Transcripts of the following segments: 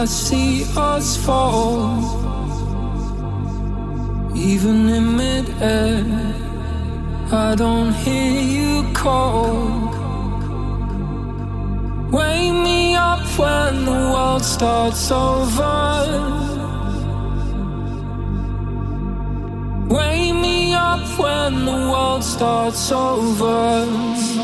I see us fall? Even in midair, I don't hear you call. Wake me up when the world starts over. Wake me up when the world starts over.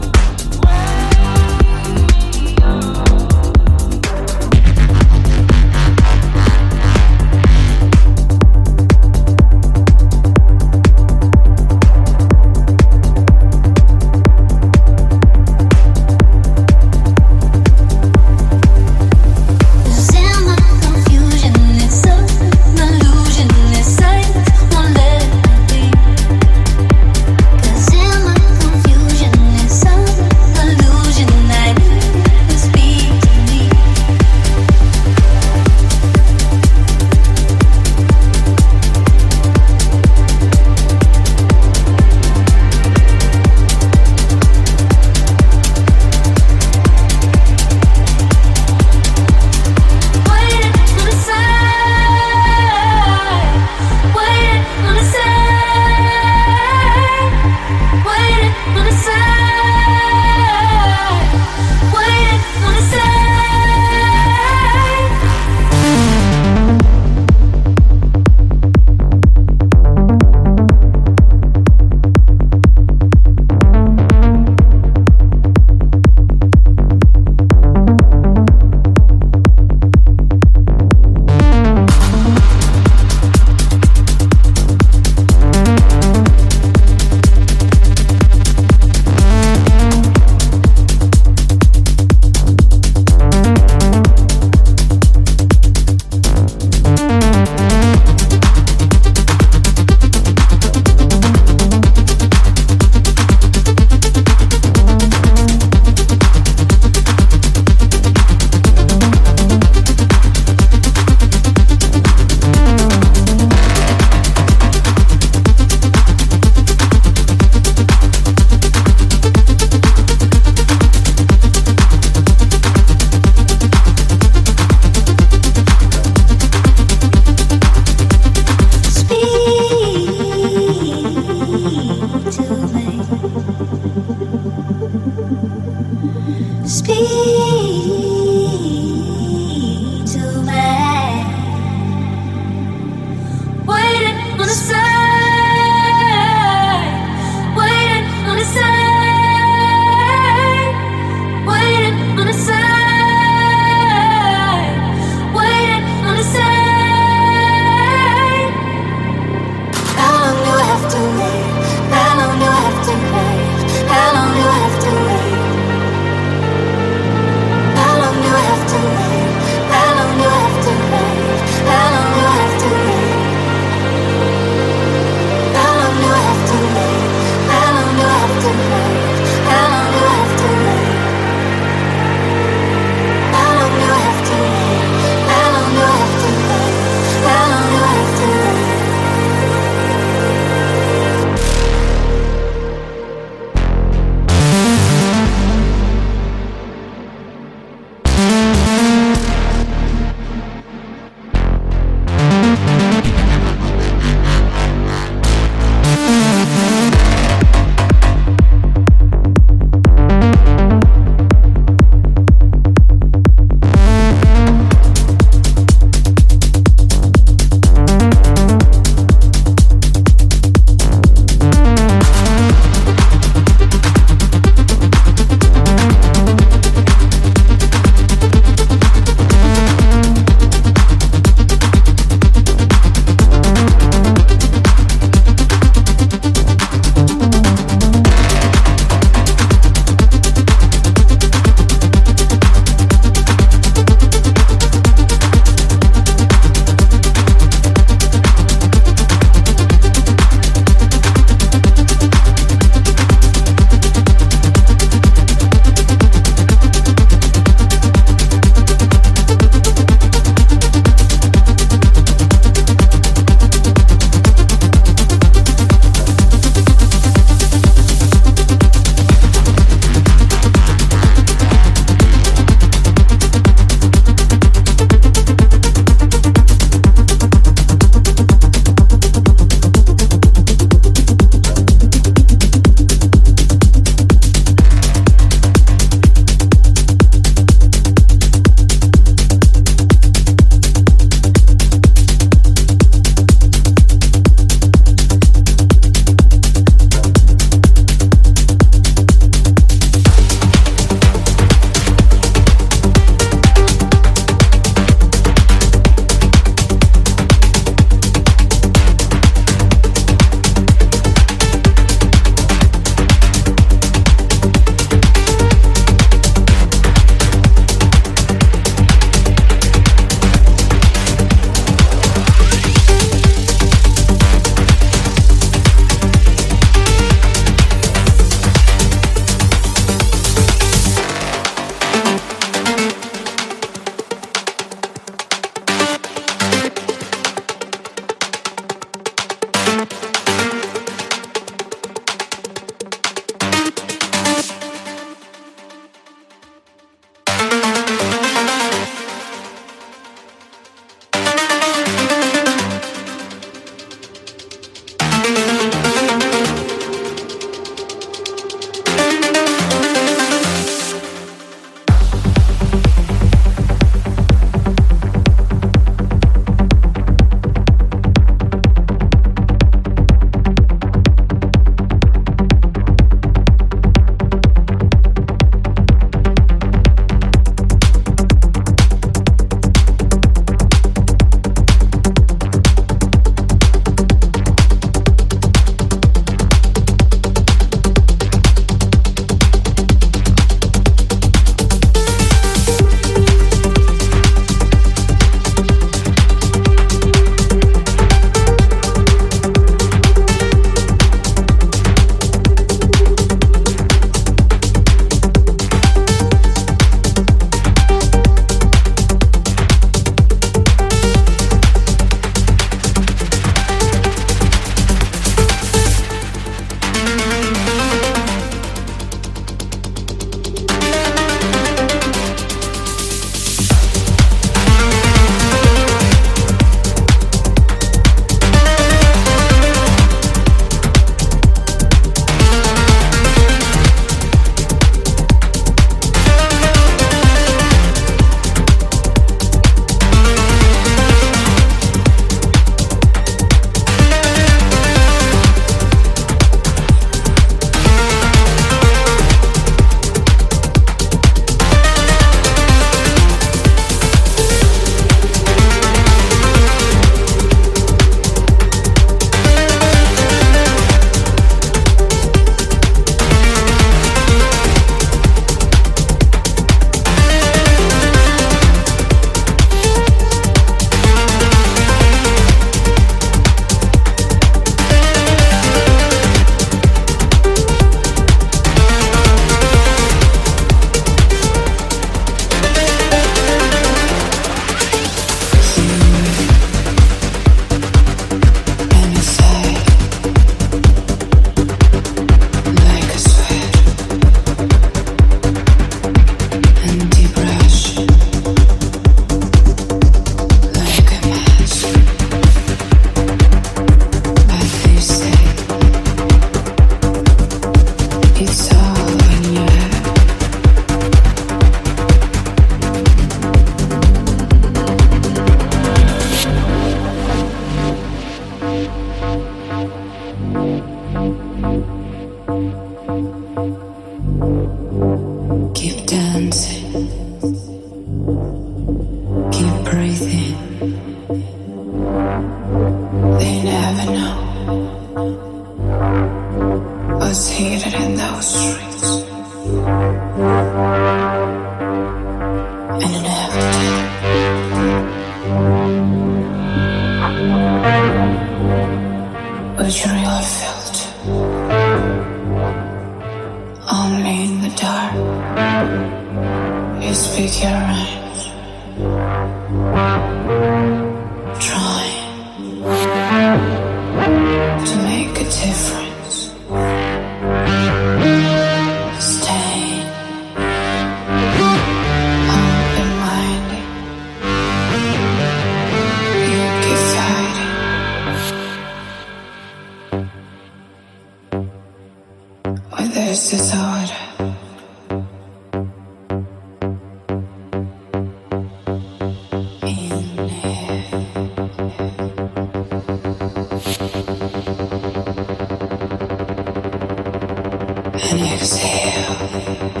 exhale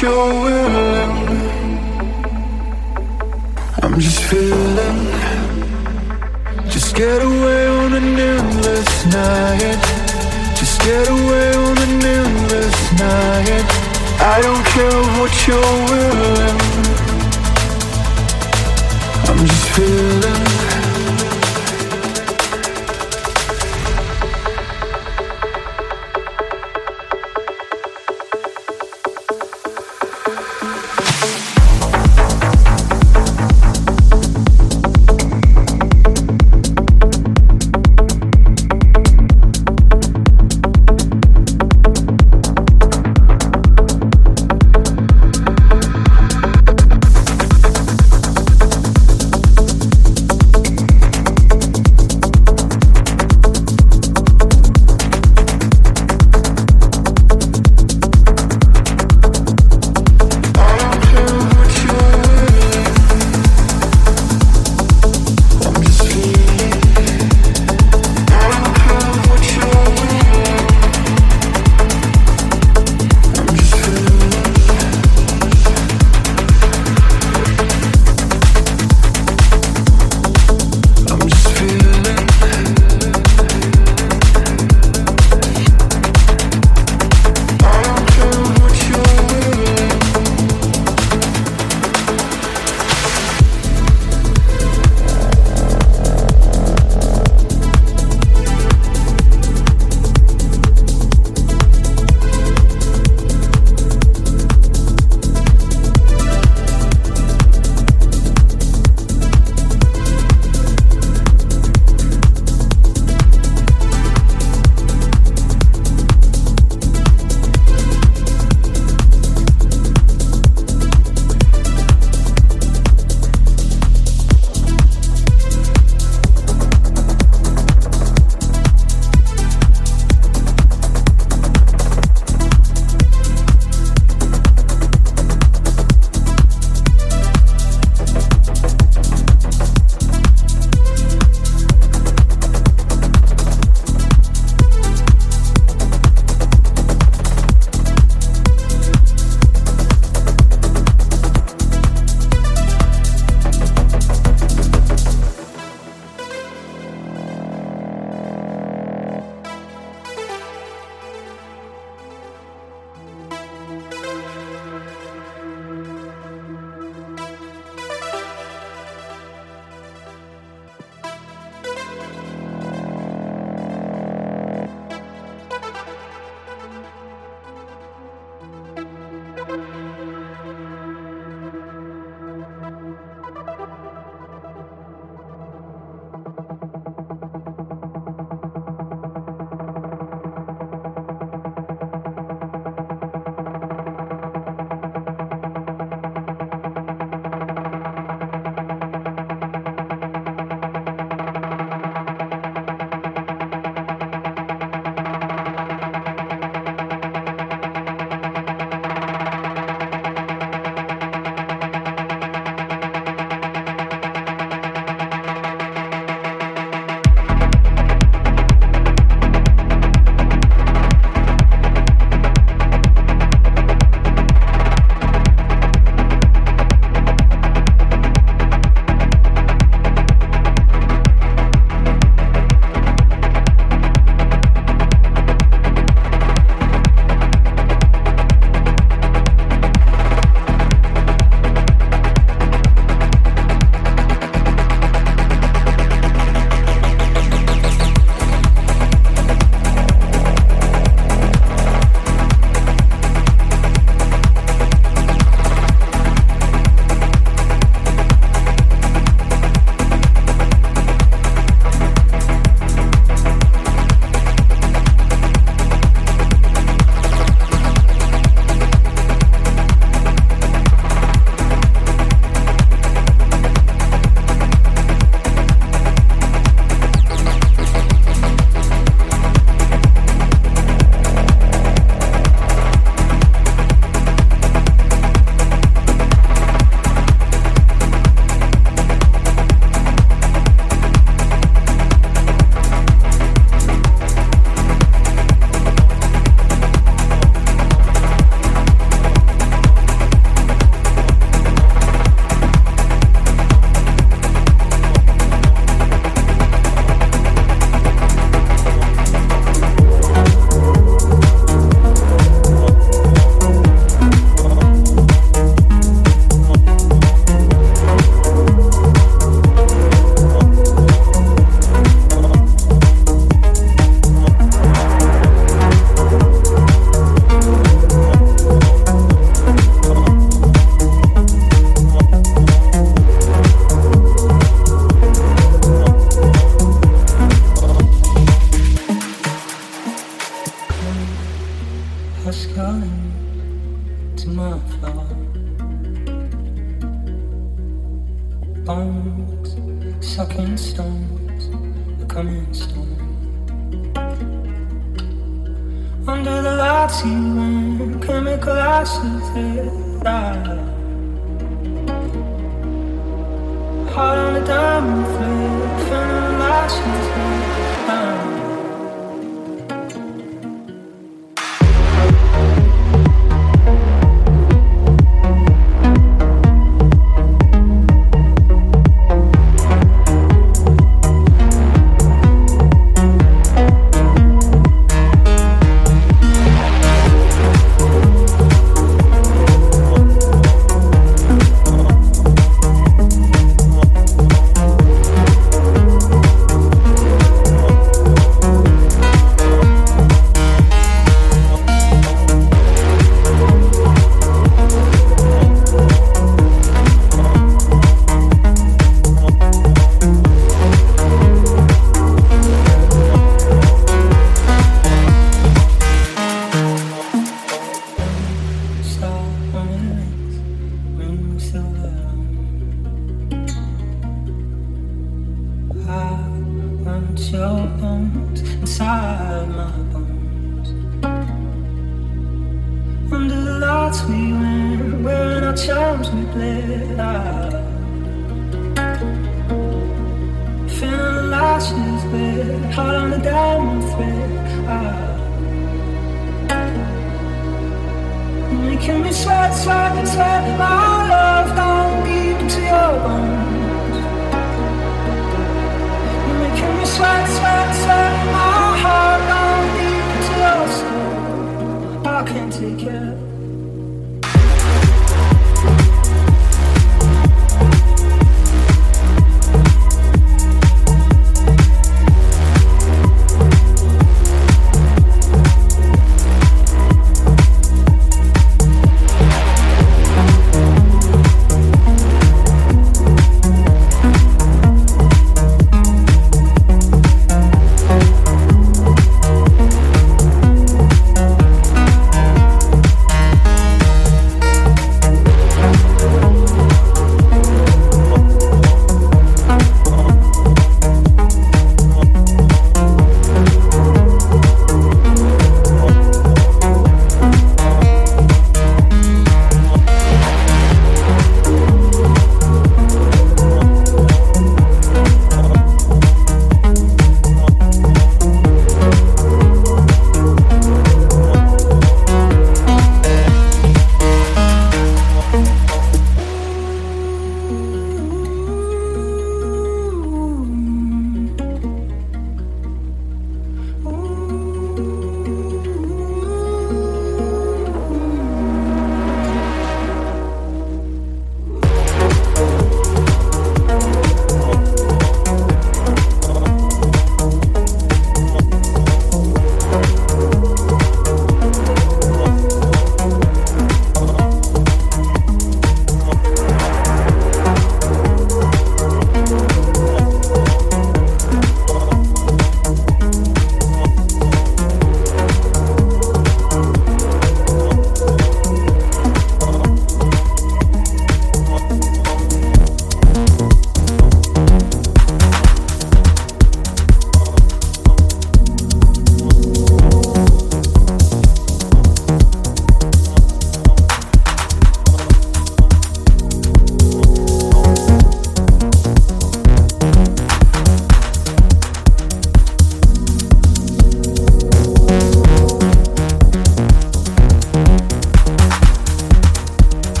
care what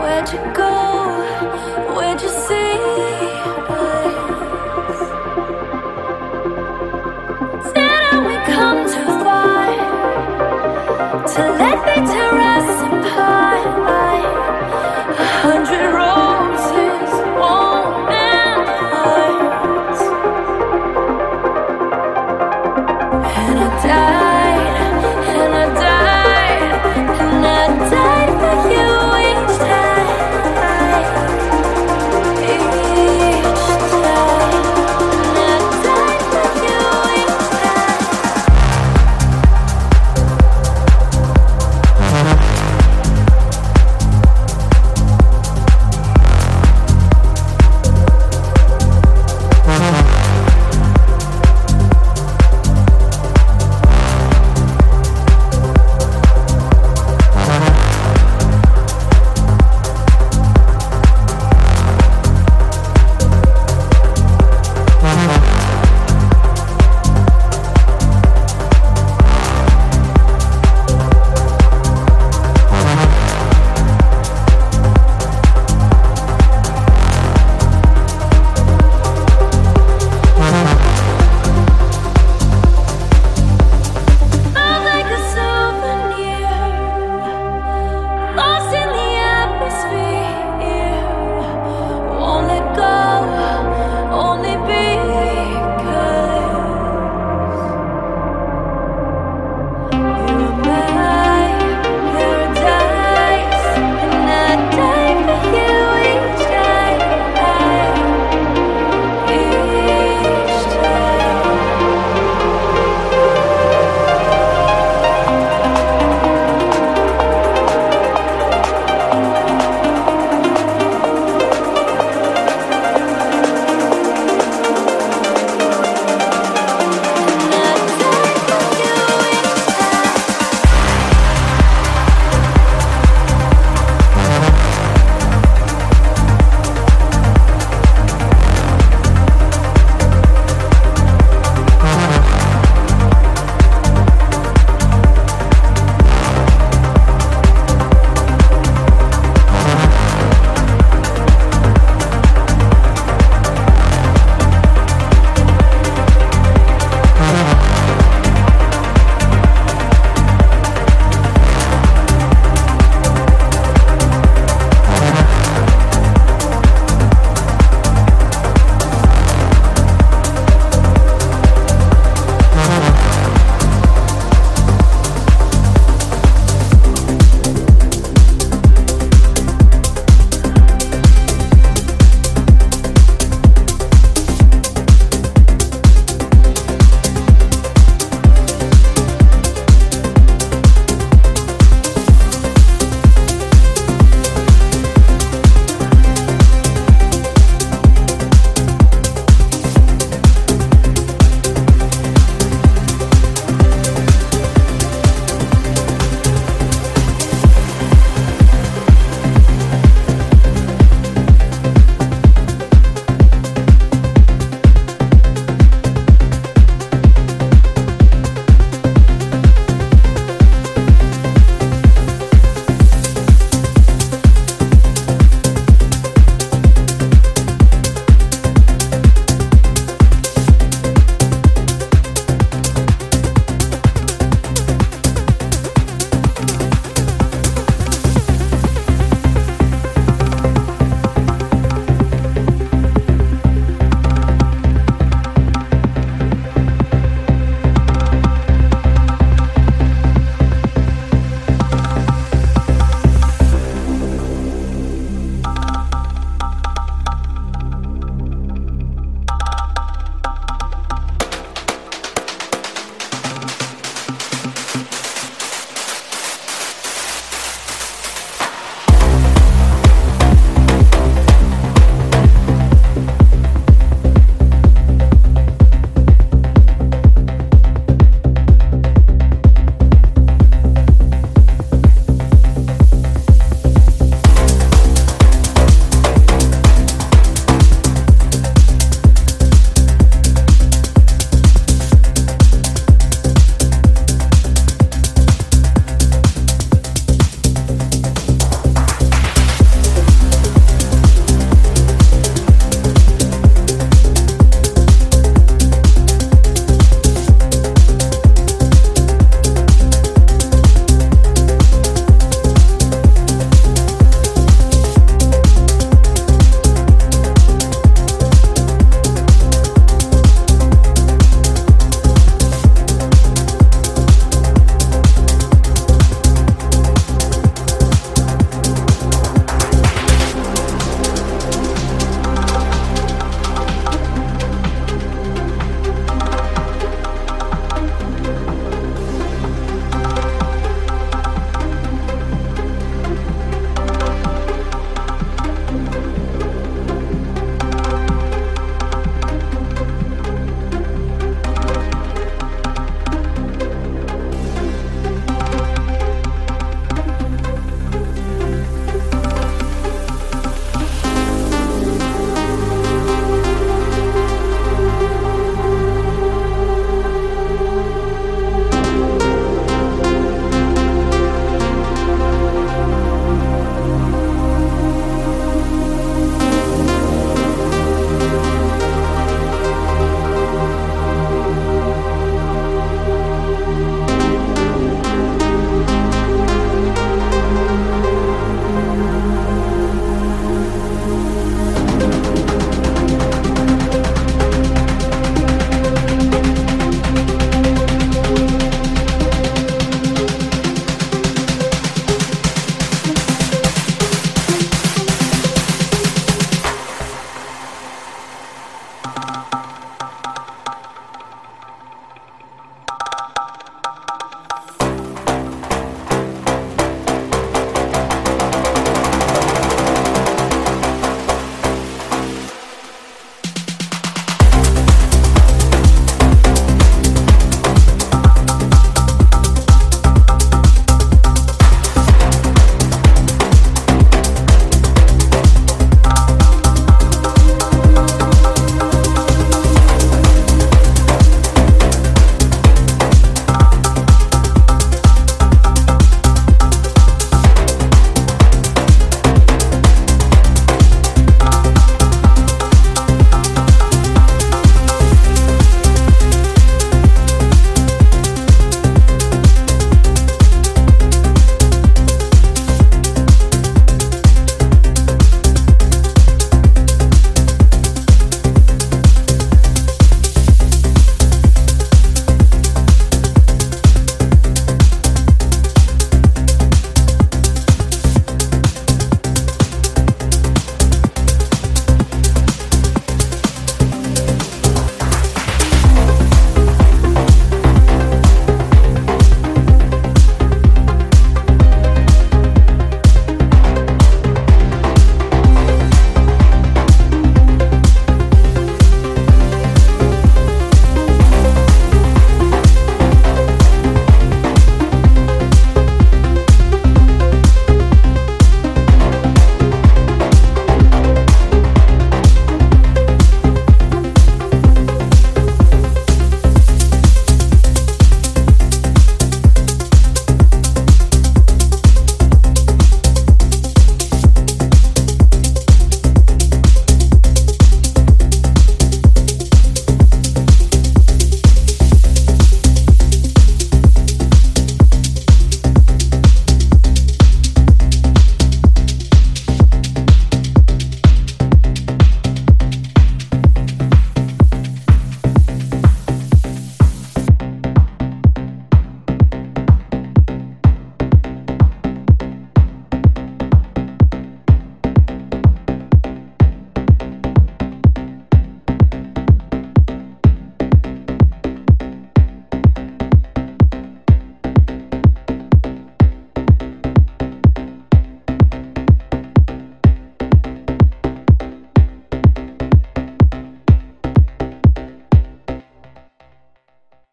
Where'd you go? Where'd you see?